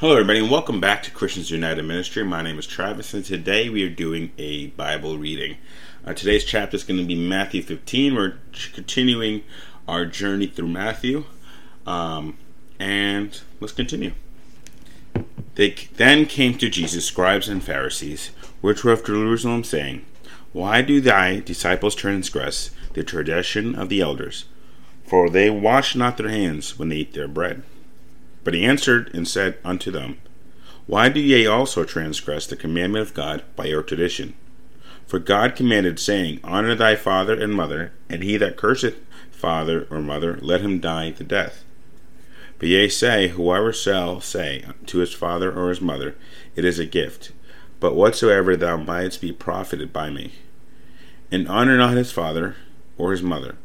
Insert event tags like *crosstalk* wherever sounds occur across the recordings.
Hello, everybody, and welcome back to Christians United Ministry. My name is Travis, and today we are doing a Bible reading. Uh, today's chapter is going to be Matthew 15. We're continuing our journey through Matthew, um, and let's continue. They then came to Jesus, scribes and Pharisees, which were of Jerusalem, saying, Why do thy disciples transgress the tradition of the elders? For they wash not their hands when they eat their bread. But he answered and said unto them, Why do ye also transgress the commandment of God by your tradition? For God commanded, saying, Honor thy father and mother, and he that curseth father or mother, let him die the death. But ye say, Whoever shall say to his father or his mother, It is a gift, but whatsoever thou mightst be profited by me. And honor not his father or his mother,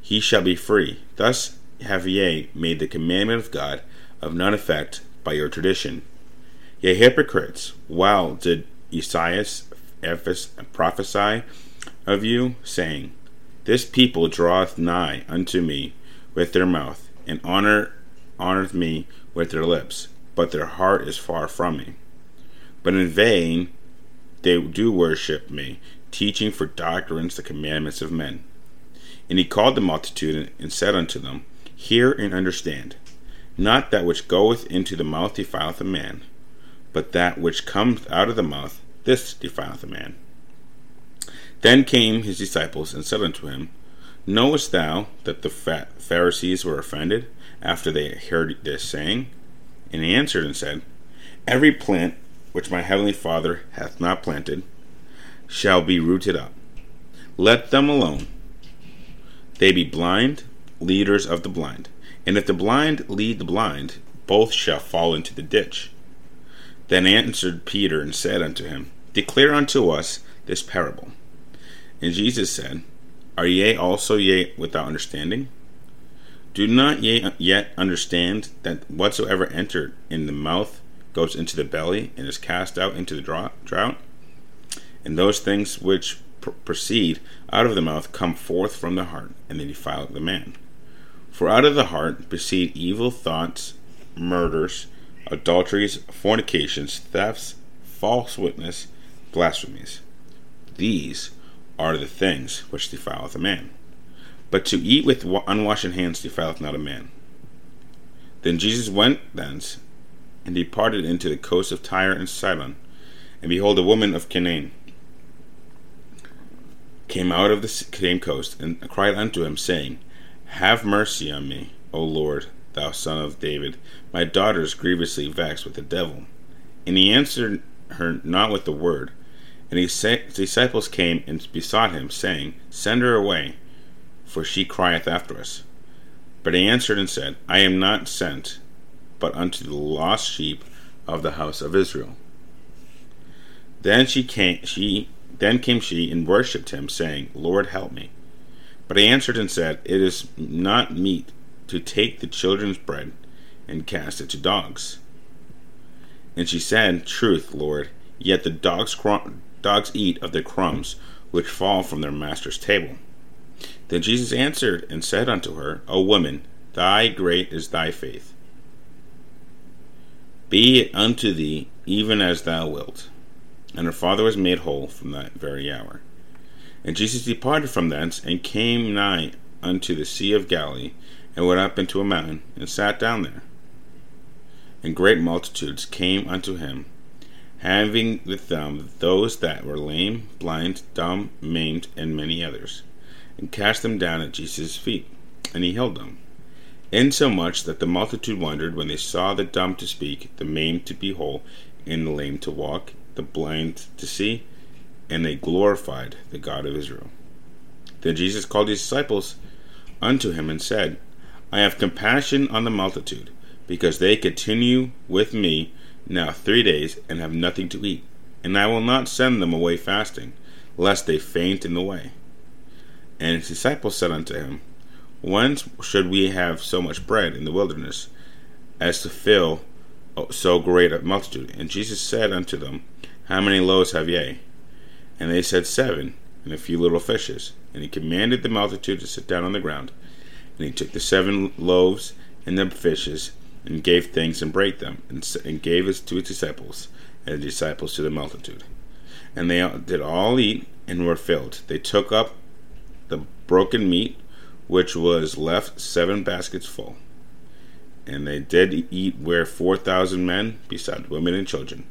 he shall be free. Thus have ye made the commandment of God of none effect by your tradition. Ye hypocrites, well did Esaias prophesy of you, saying, This people draweth nigh unto me with their mouth, and honor honoreth me with their lips, but their heart is far from me. But in vain they do worship me, teaching for doctrines the commandments of men. And he called the multitude and said unto them, Hear and understand. Not that which goeth into the mouth defileth a man, but that which cometh out of the mouth, this defileth a man. Then came his disciples and said unto him, Knowest thou that the Pharisees were offended after they heard this saying? And he answered and said, Every plant which my heavenly Father hath not planted shall be rooted up. Let them alone. They be blind, leaders of the blind. And if the blind lead the blind, both shall fall into the ditch. Then answered Peter and said unto him, Declare unto us this parable. And Jesus said, Are ye also ye without understanding? Do not ye yet understand that whatsoever entered in the mouth goes into the belly and is cast out into the drought? And those things which pr- proceed out of the mouth come forth from the heart, and they defile the man. For out of the heart proceed evil thoughts, murders, adulteries, fornications, thefts, false witness, blasphemies. These are the things which defileth a man. But to eat with unwashed hands defileth not a man. Then Jesus went thence, and departed into the coast of Tyre and Sidon. And behold, a woman of Canaan came out of the same coast, and cried unto him, saying, have mercy on me, O Lord, thou son of David. My daughter is grievously vexed with the devil. And he answered her not with a word. And his disciples came and besought him, saying, Send her away, for she crieth after us. But he answered and said, I am not sent, but unto the lost sheep of the house of Israel. Then she came she then came she and worshipped him, saying, Lord help me. But he answered and said, It is not meet to take the children's bread and cast it to dogs. And she said, Truth, Lord, yet the dogs, dogs eat of the crumbs which fall from their master's table. Then Jesus answered and said unto her, O woman, thy great is thy faith. Be it unto thee even as thou wilt. And her father was made whole from that very hour. And Jesus departed from thence, and came nigh unto the Sea of Galilee, and went up into a mountain, and sat down there. And great multitudes came unto him, having with them those that were lame, blind, dumb, maimed, and many others, and cast them down at Jesus' feet, and he healed them. Insomuch that the multitude wondered when they saw the dumb to speak, the maimed to be whole, and the lame to walk, the blind to see, and they glorified the God of Israel. Then Jesus called his disciples unto him and said, I have compassion on the multitude, because they continue with me now three days and have nothing to eat, and I will not send them away fasting, lest they faint in the way. And his disciples said unto him, Whence should we have so much bread in the wilderness, as to fill so great a multitude? And Jesus said unto them, How many loaves have ye? And they said, Seven, and a few little fishes. And he commanded the multitude to sit down on the ground. And he took the seven loaves and the fishes, and gave thanks and brake them, and, and gave it to his disciples, and the disciples to the multitude. And they did all eat and were filled. They took up the broken meat, which was left seven baskets full. And they did eat where four thousand men, besides women and children.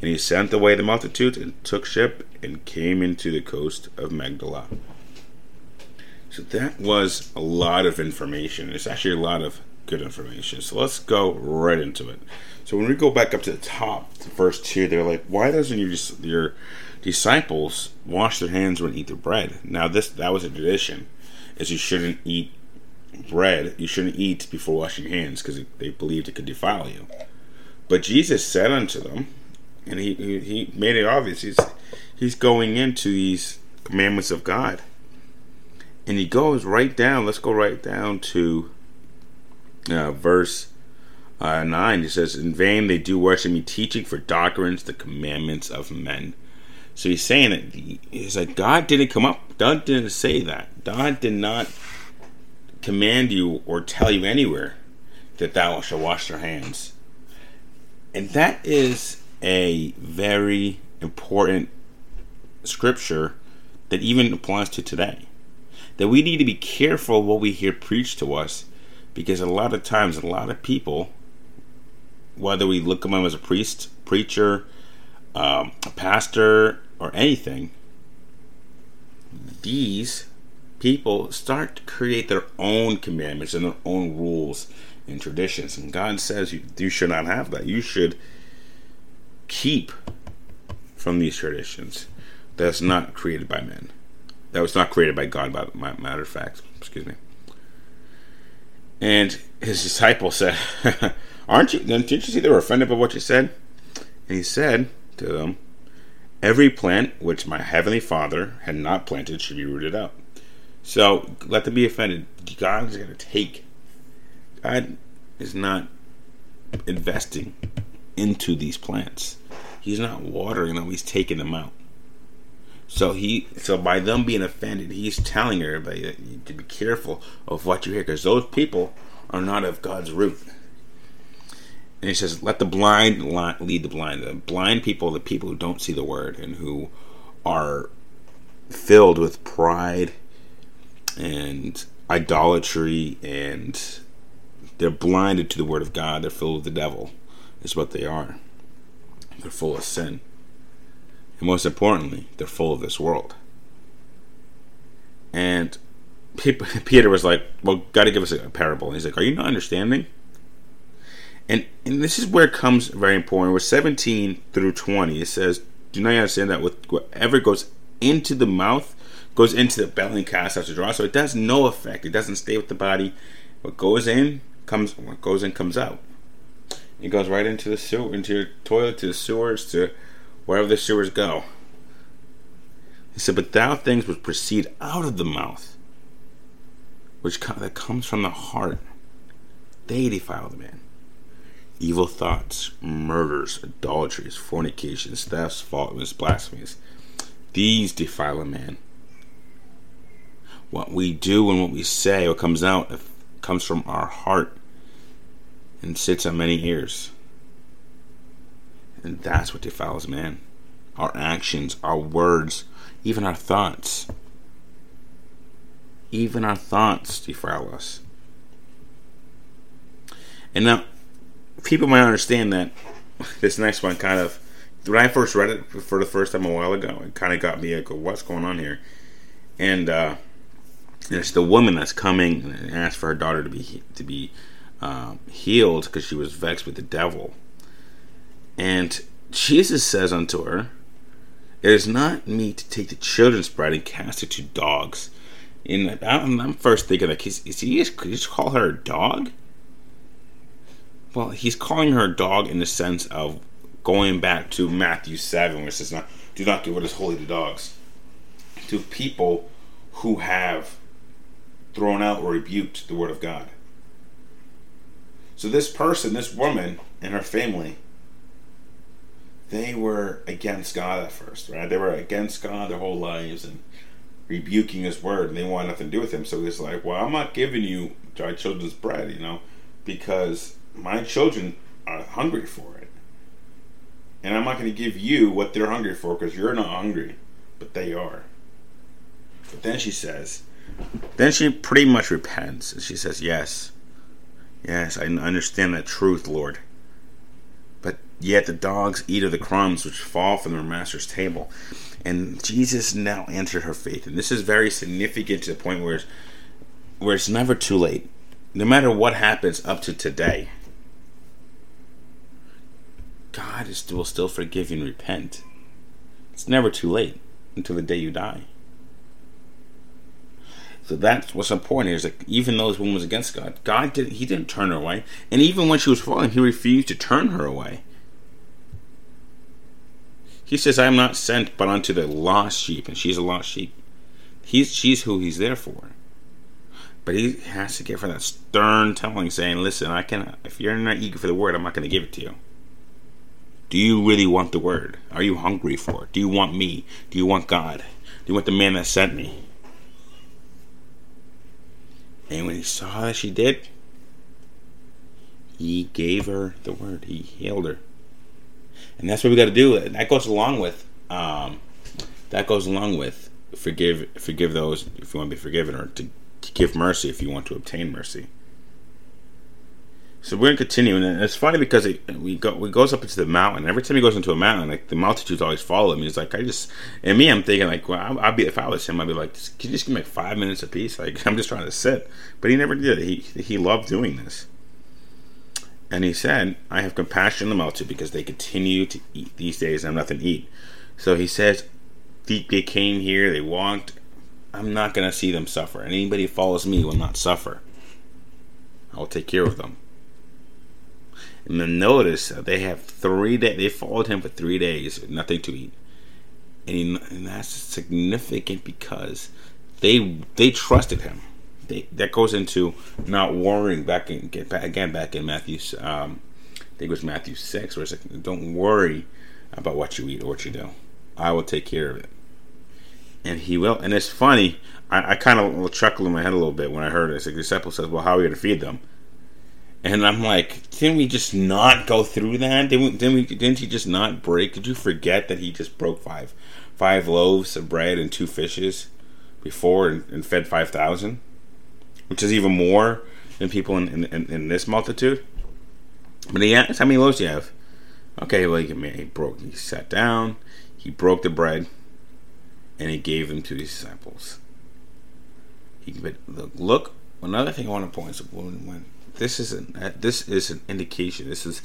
And he sent away the multitude and took ship and came into the coast of Magdala. So that was a lot of information. It's actually a lot of good information. So let's go right into it. So when we go back up to the top, the first two, they're like, why doesn't your your disciples wash their hands when eat the bread? Now this that was a tradition, is you shouldn't eat bread. You shouldn't eat before washing your hands because they believed it could defile you. But Jesus said unto them, and he, he made it obvious. He's he's going into these commandments of God, and he goes right down. Let's go right down to uh, verse uh, 9. He says, In vain they do worship me, teaching for doctrines the commandments of men. So he's saying that he's like, God didn't come up, God didn't say that. God did not command you or tell you anywhere that thou shalt wash your hands. And that is a very important scripture that even applies to today. That we need to be careful what we hear preached to us because a lot of times, a lot of people, whether we look at them as a priest, preacher, um, a pastor, or anything, these people start to create their own commandments and their own rules and traditions. And God says you, you should not have that. You should keep from these traditions that's not created by men. That was not created by God, by matter of fact. Excuse me. And his disciple said, *laughs* Aren't you, didn't you see they were offended by what you said? And he said to them, Every plant which my heavenly Father had not planted should be rooted out. So let them be offended. God is going to take. God is not investing into these plants. He's not watering them. He's taking them out. So he, so by them being offended, he's telling everybody to be careful of what you hear, because those people are not of God's root. And he says, "Let the blind lead the blind. The blind people, the people who don't see the word and who are filled with pride and idolatry, and they're blinded to the word of God. They're filled with the devil. Is what they are. They're full of sin." And most importantly, they're full of this world. And *laughs* Peter was like, Well, got to give us a parable. And he's like, Are you not understanding? And, and this is where it comes very important. With 17 through 20, it says, Do not understand that whatever goes into the mouth goes into the belly and casts out the draw. So it does no effect. It doesn't stay with the body. What goes in comes. What goes in comes out. It goes right into the sewer, into your toilet, to the sewers, to wherever the sewers go. He said, But thou things which proceed out of the mouth, which that comes from the heart, they defile the man. Evil thoughts, murders, adulteries, fornications, thefts, faultless, blasphemies. These defile a man. What we do and what we say, what comes out, comes from our heart and sits on many ears. And that's what defiles man. Our actions, our words, even our thoughts. Even our thoughts defile us. And now, people might understand that *laughs* this next one kind of, when I first read it for the first time a while ago, it kind of got me like, what's going on here? And uh, it's the woman that's coming and asks for her daughter to be to be uh, healed because she was vexed with the devil. And Jesus says unto her, It is not meet to take the children's bread and cast it to dogs. And I'm, first thinking, like, is, is he just, just call her a dog? Well, he's calling her a dog in the sense of going back to Matthew 7, which says, not, Do not do what is holy to dogs. To people who have thrown out or rebuked the word of God. So this person, this woman, and her family they were against God at first, right? They were against God their whole lives and rebuking His word, and they wanted nothing to do with Him. So He's like, "Well, I'm not giving you my children's bread, you know, because my children are hungry for it. And I'm not going to give you what they're hungry for because you're not hungry, but they are. But then she says, then she pretty much repents. And she says, Yes, yes, I understand that truth, Lord. Yet the dogs eat of the crumbs which fall from their master's table. And Jesus now answered her faith. And this is very significant to the point where it's, where it's never too late. No matter what happens up to today, God is, will still forgive you and repent. It's never too late until the day you die. So that's what's important here is that even though this woman was against God, God didn't He didn't turn her away. And even when she was falling, He refused to turn her away. He says, I am not sent but unto the lost sheep, and she's a lost sheep. He's she's who he's there for. But he has to give her that stern telling, saying, Listen, I can if you're not eager for the word, I'm not gonna give it to you. Do you really want the word? Are you hungry for it? Do you want me? Do you want God? Do you want the man that sent me? And when he saw that she did, he gave her the word. He healed her. And that's what we got to do. And that goes along with um, that goes along with forgive forgive those if you want to be forgiven, or to, to give mercy if you want to obtain mercy. So we're gonna continue, and it's funny because it, we go we goes up into the mountain. Every time he goes into a mountain, like the multitudes always follow him. He's like, I just and me, I'm thinking like, well, I'll be if I was him, I'd be like, can you just give me like five minutes a piece? Like *laughs* I'm just trying to sit, but he never did. He he loved doing this, and he said, I have compassion on the multitude because they continue to eat these days. and have nothing to eat. So he says, they came here, they walked. I'm not gonna see them suffer. And anybody who follows me will not suffer. I will take care of them. And then notice they have three days. They followed him for three days with nothing to eat, and, he, and that's significant because they they trusted him. That goes into not worrying. Back in get back again back in Matthew, um, I think it was Matthew six, where it's like, don't worry about what you eat or what you do. I will take care of it, and he will. And it's funny. I, I kind of chuckle in my head a little bit when I heard it. It's like the disciple says, "Well, how are we going to feed them?" And I'm like, didn't we just not go through that? Didn't we, didn't we? Didn't he just not break? Did you forget that he just broke five, five loaves of bread and two fishes before and, and fed five thousand, which is even more than people in, in, in, this multitude. But he asked, "How many loaves do you have?" Okay, well he, he broke. He sat down. He broke the bread, and he gave them to his disciples. He but look, look. Another thing I want to point is when, when this is an uh, this is an indication. This is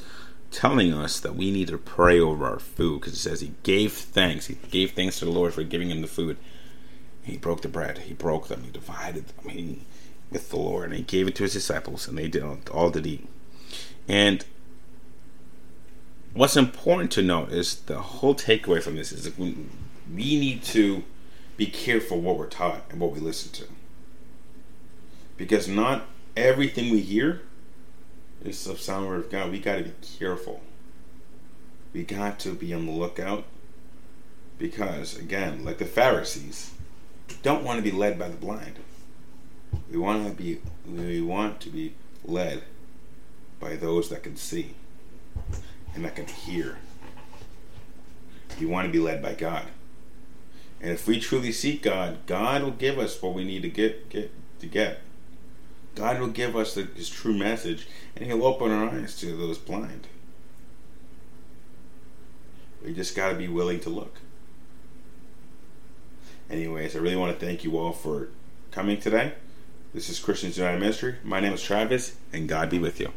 telling us that we need to pray over our food because it says he gave thanks. He gave thanks to the Lord for giving him the food. He broke the bread. He broke them. He divided them. He, with the Lord, and he gave it to his disciples, and they did all, all did eat. And what's important to note is the whole takeaway from this is that we need to be careful what we're taught and what we listen to, because not everything we hear is the sound word of God. We got to be careful. We got to be on the lookout because, again, like the Pharisees, don't want to be led by the blind. We want to be we want to be led by those that can see and that can hear. We want to be led by God. And if we truly seek God, God will give us what we need to get get to get. God will give us the, His true message, and He'll open our eyes to those blind. We just got to be willing to look. Anyways, I really want to thank you all for coming today. This is Christians United Ministry. My name is Travis, and God be with you.